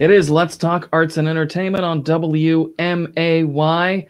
It is Let's Talk Arts and Entertainment on WMAY.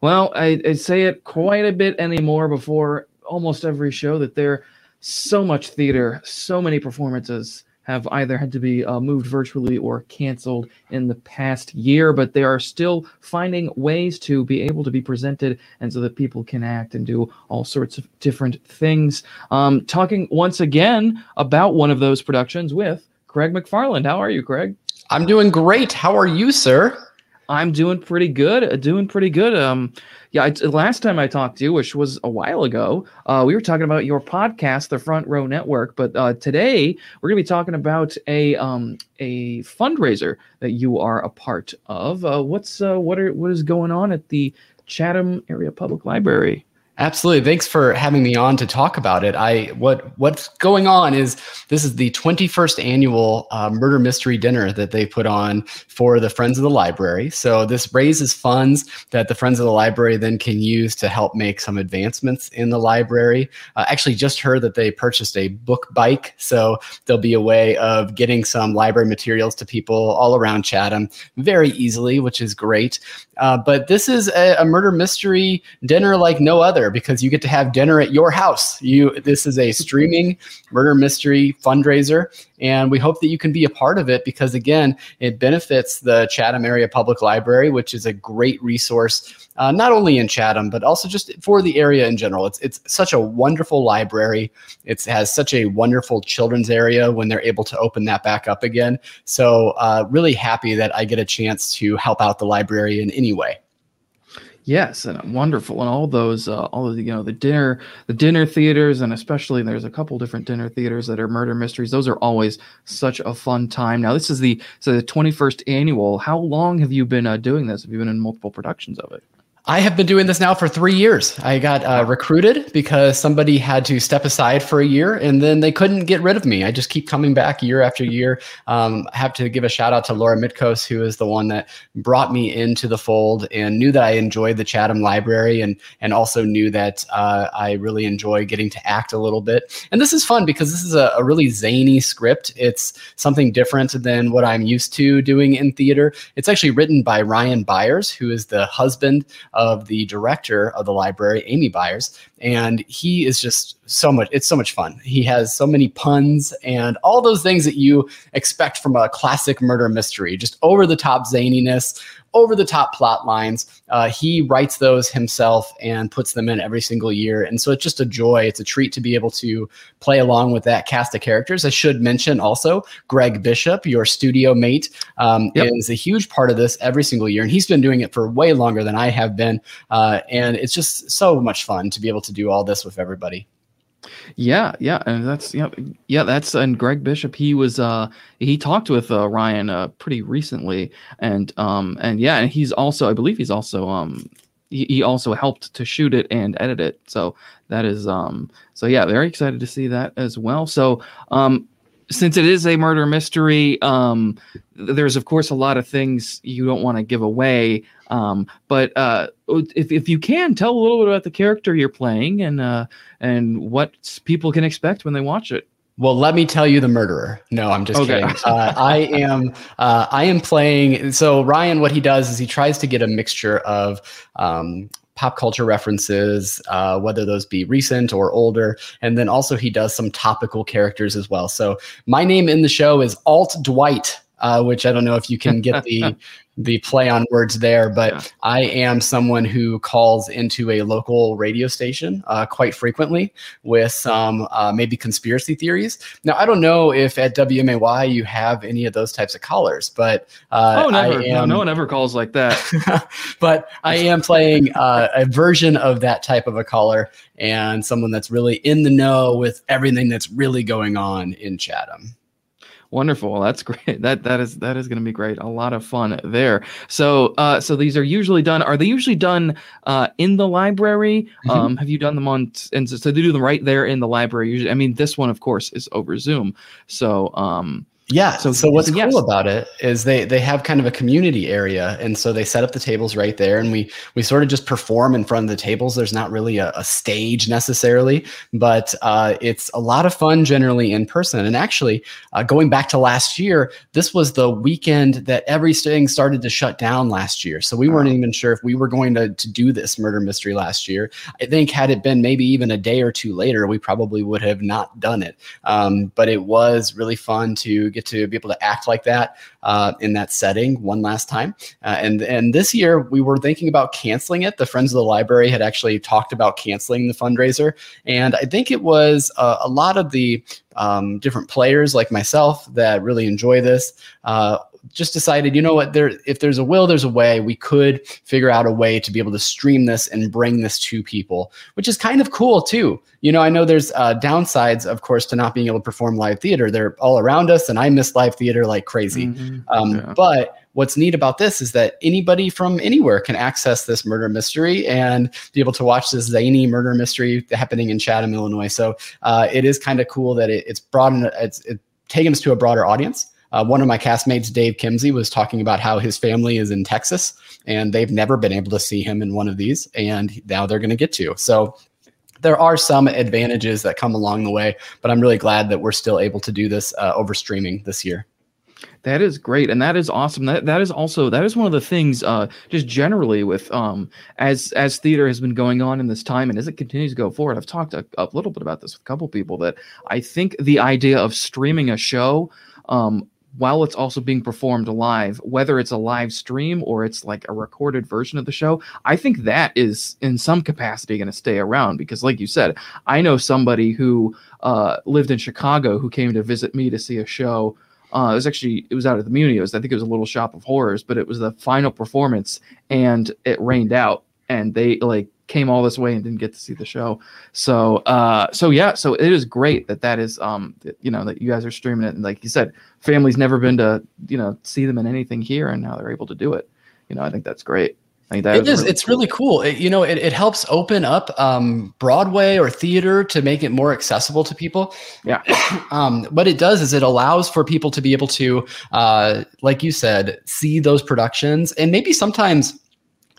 Well, I, I, say it quite a bit anymore before almost every show that there so much theater, so many performances have either had to be uh, moved virtually or canceled in the past year, but they are still finding ways to be able to be presented and so that people can act and do all sorts of different things. Um, talking once again about one of those productions with Craig McFarland. How are you, Craig? I'm doing great. How are you, sir? I'm doing pretty good. Uh, doing pretty good. Um, yeah. I, last time I talked to you, which was a while ago, uh, we were talking about your podcast, the Front Row Network. But uh, today we're to be talking about a um a fundraiser that you are a part of. Uh, what's uh, what are what is going on at the Chatham Area Public Library? Absolutely. Thanks for having me on to talk about it. I what what's going on is this is the 21st annual uh, murder mystery dinner that they put on for the Friends of the Library. So this raises funds that the Friends of the Library then can use to help make some advancements in the library. Uh, actually, just heard that they purchased a book bike, so there'll be a way of getting some library materials to people all around Chatham very easily, which is great. Uh, but this is a, a murder mystery dinner like no other because you get to have dinner at your house. You this is a streaming murder mystery fundraiser and we hope that you can be a part of it because again, it benefits the Chatham Area Public Library, which is a great resource uh, not only in Chatham but also just for the area in general. It's it's such a wonderful library. It has such a wonderful children's area when they're able to open that back up again. So uh, really happy that I get a chance to help out the library in any way. Yes, and wonderful, and all those, uh, all of the, you know, the dinner, the dinner theaters, and especially there's a couple different dinner theaters that are murder mysteries. Those are always such a fun time. Now, this is the so the 21st annual. How long have you been uh, doing this? Have you been in multiple productions of it? I have been doing this now for three years. I got uh, recruited because somebody had to step aside for a year and then they couldn't get rid of me. I just keep coming back year after year. Um, I have to give a shout out to Laura Mitkos, who is the one that brought me into the fold and knew that I enjoyed the Chatham Library and, and also knew that uh, I really enjoy getting to act a little bit. And this is fun because this is a, a really zany script. It's something different than what I'm used to doing in theater. It's actually written by Ryan Byers, who is the husband of the director of the library, Amy Byers, and he is just so much. It's so much fun. He has so many puns and all those things that you expect from a classic murder mystery, just over the top zaniness, over the top plot lines. Uh, he writes those himself and puts them in every single year. And so it's just a joy. It's a treat to be able to play along with that cast of characters. I should mention also Greg Bishop, your studio mate, um, yep. is a huge part of this every single year. And he's been doing it for way longer than I have been. Uh, and it's just so much fun to be able to do all this with everybody. Yeah, yeah, and that's yeah, yeah, that's and Greg Bishop. He was uh he talked with uh, Ryan uh pretty recently, and um and yeah, and he's also I believe he's also um he, he also helped to shoot it and edit it. So that is um so yeah, very excited to see that as well. So um since it is a murder mystery, um, there's of course a lot of things you don't want to give away. Um, but uh, if if you can tell a little bit about the character you're playing and uh, and what people can expect when they watch it. Well, let me tell you the murderer. No, I'm just okay. kidding. Uh, I am uh, I am playing. So Ryan, what he does is he tries to get a mixture of um, pop culture references, uh, whether those be recent or older. And then also he does some topical characters as well. So my name in the show is Alt Dwight. Uh, which I don't know if you can get the the play on words there, but yeah. I am someone who calls into a local radio station uh, quite frequently with some uh, maybe conspiracy theories. Now, I don't know if at WMAY you have any of those types of callers, but uh, oh, never. Am, no, no one ever calls like that. but I am playing uh, a version of that type of a caller and someone that's really in the know with everything that's really going on in Chatham. Wonderful. That's great. That that is that is going to be great. A lot of fun there. So uh, so these are usually done. Are they usually done uh, in the library? Mm-hmm. Um, have you done them on? And so, so, they do them right there in the library. Usually, I mean, this one of course is over Zoom. So um, Yeah. So, so what's yes. cool about it is they they have kind of a community area, and so they set up the tables right there, and we we sort of just perform in front of the tables. There's not really a, a stage necessarily, but uh, it's a lot of fun generally in person. And actually, uh, going back to last year, this was the weekend that everything started to shut down last year. So we weren't even sure if we were going to to do this murder mystery last year. I think had it been maybe even a day or two later, we probably would have not done it. Um, but it was really fun to get to be able to act like that uh, in that setting one last time. Uh, and and this year we were thinking about canceling it. The Friends of the Library had actually talked about canceling the fundraiser, and I think it was uh, a lot of the um, different players like myself that really enjoy this uh, just decided, you know what, there if there's a will, there's a way. We could figure out a way to be able to stream this and bring this to people, which is kind of cool too. You know, I know there's uh, downsides, of course, to not being able to perform live theater. They're all around us, and I miss live theater like crazy. Mm-hmm. Um, yeah. But what's neat about this is that anybody from anywhere can access this murder mystery and be able to watch this zany murder mystery happening in Chatham, Illinois. So uh, it is kind of cool that it, it's broadened, it's, it's taken us to a broader audience. Uh, one of my castmates, Dave Kimsey, was talking about how his family is in Texas and they've never been able to see him in one of these, and now they're going to get to. So there are some advantages that come along the way, but I'm really glad that we're still able to do this uh, over streaming this year. That is great, and that is awesome. That that is also that is one of the things, uh, just generally with um, as as theater has been going on in this time, and as it continues to go forward. I've talked a, a little bit about this with a couple people that I think the idea of streaming a show um, while it's also being performed live, whether it's a live stream or it's like a recorded version of the show, I think that is in some capacity going to stay around because, like you said, I know somebody who uh, lived in Chicago who came to visit me to see a show. Uh, it was actually it was out at the was I think it was a Little Shop of Horrors, but it was the final performance and it rained out and they like came all this way and didn't get to see the show. So, uh, so yeah, so it is great that that is, um, you know, that you guys are streaming it. And like you said, family's never been to, you know, see them in anything here, and now they're able to do it. You know, I think that's great. I think that it is. Really it's cool. really cool. It, you know, it, it helps open up um, Broadway or theater to make it more accessible to people. Yeah. um, what it does is it allows for people to be able to, uh, like you said, see those productions and maybe sometimes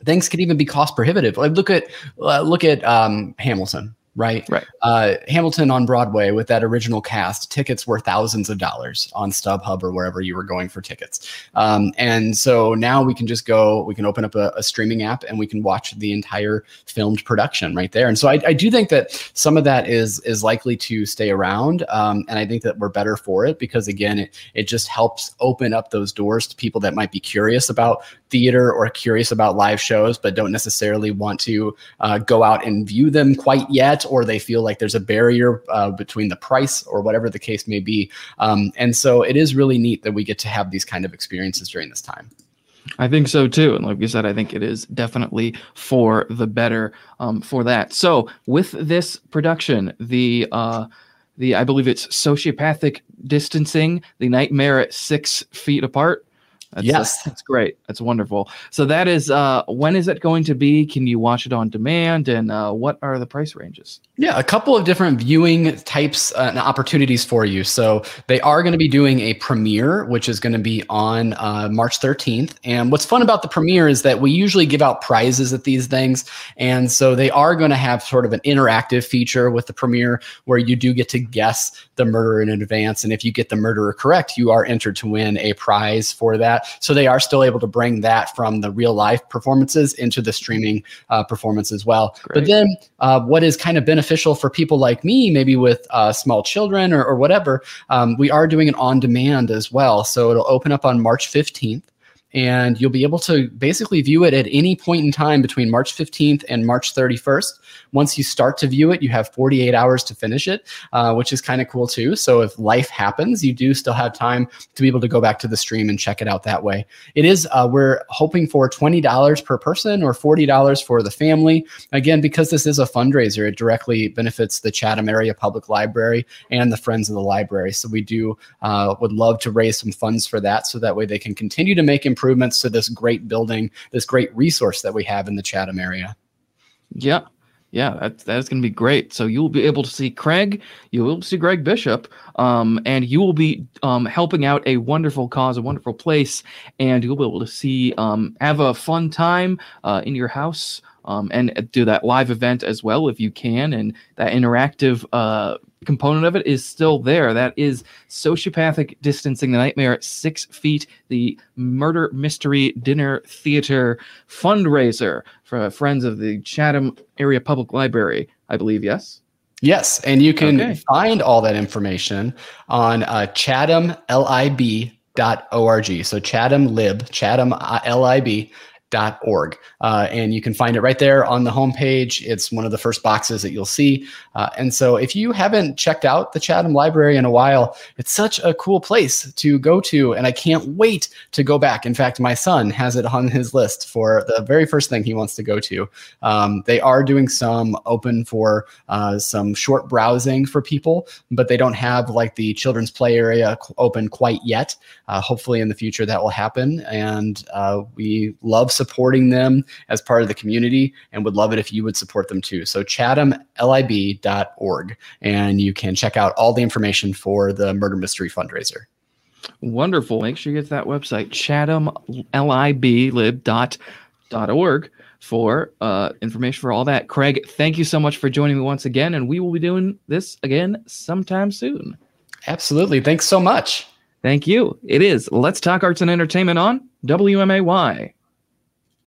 things could even be cost prohibitive. Like look at uh, look at um, Hamilton right? Right. Uh, Hamilton on Broadway with that original cast, tickets were thousands of dollars on StubHub or wherever you were going for tickets. Um, and so now we can just go, we can open up a, a, streaming app and we can watch the entire filmed production right there. And so I, I do think that some of that is is likely to stay around, um, and I think that we're better for it because again, it it just helps open up those doors to people that might be curious about theater or curious about live shows but don't necessarily want to uh, go out and view them quite yet or they feel like there's a barrier uh, between the price or whatever the case may be. Um, and so it is really neat that we get to have these kind of experiences during this time. I think so too. And like you said, I think it is definitely for the better um, for that. So with this production, the uh, the I believe it's sociopathic distancing, the nightmare at six feet apart. That's, yes, that's great. That's wonderful. So that is uh, when is it going to be? Can you watch it on demand? And uh, what are the price ranges? Yeah, a couple of different viewing types uh, and opportunities for you. So they are going to be doing a premiere, which is going to be on uh, March 13th. And what's fun about the premiere is that we usually give out prizes at these things, and so they are going to have sort of an interactive feature with the premiere where you do get to guess the murder in advance, and if you get the murderer correct, you are entered to win a prize for that. So they are still able to bring that from the real life performances into the streaming uh, performance as well. Great. But then uh, what is kind of beneficial for people like me, maybe with uh, small children or, or whatever, um, we are doing it on demand as well. So it'll open up on March 15th and you'll be able to basically view it at any point in time between March 15th and March 31st. Once you start to view it, you have 48 hours to finish it, uh, which is kind of cool too. So if life happens, you do still have time to be able to go back to the stream and check it out that way. It is, uh, we're hoping for $20 per person or $40 for the family. Again, because this is a fundraiser, it directly benefits the Chatham Area Public Library and the Friends of the Library. So we do, uh, would love to raise some funds for that so that way they can continue to make improvements to this great building, this great resource that we have in the Chatham area. Yeah. Yeah, that's that's going to be great. So you'll be able to see Craig, you will see Greg Bishop, um, and you will be um, helping out a wonderful cause, a wonderful place, and you'll be able to see, um, have a fun time uh, in your house, um, and do that live event as well if you can, and that interactive uh, component of it is still there. That is sociopathic distancing, the nightmare at six feet, the murder mystery dinner theater fundraiser for friends of the Chatham Area Public Library, I believe. Yes. Yes, and you can okay. find all that information on uh, chathamlib.org. So Chatham Lib, Chatham uh, LIB org. Uh, and you can find it right there on the homepage. It's one of the first boxes that you'll see. Uh, and so if you haven't checked out the Chatham Library in a while, it's such a cool place to go to. And I can't wait to go back. In fact, my son has it on his list for the very first thing he wants to go to. Um, they are doing some open for uh, some short browsing for people, but they don't have like the children's play area open quite yet. Uh, hopefully in the future that will happen. And uh, we love supporting them as part of the community and would love it if you would support them too. So chathamlib.org and you can check out all the information for the murder mystery fundraiser. Wonderful. Make sure you get to that website, chathamlib.org for uh, information for all that. Craig, thank you so much for joining me once again, and we will be doing this again sometime soon. Absolutely. Thanks so much. Thank you. It is Let's Talk Arts and Entertainment on WMAY.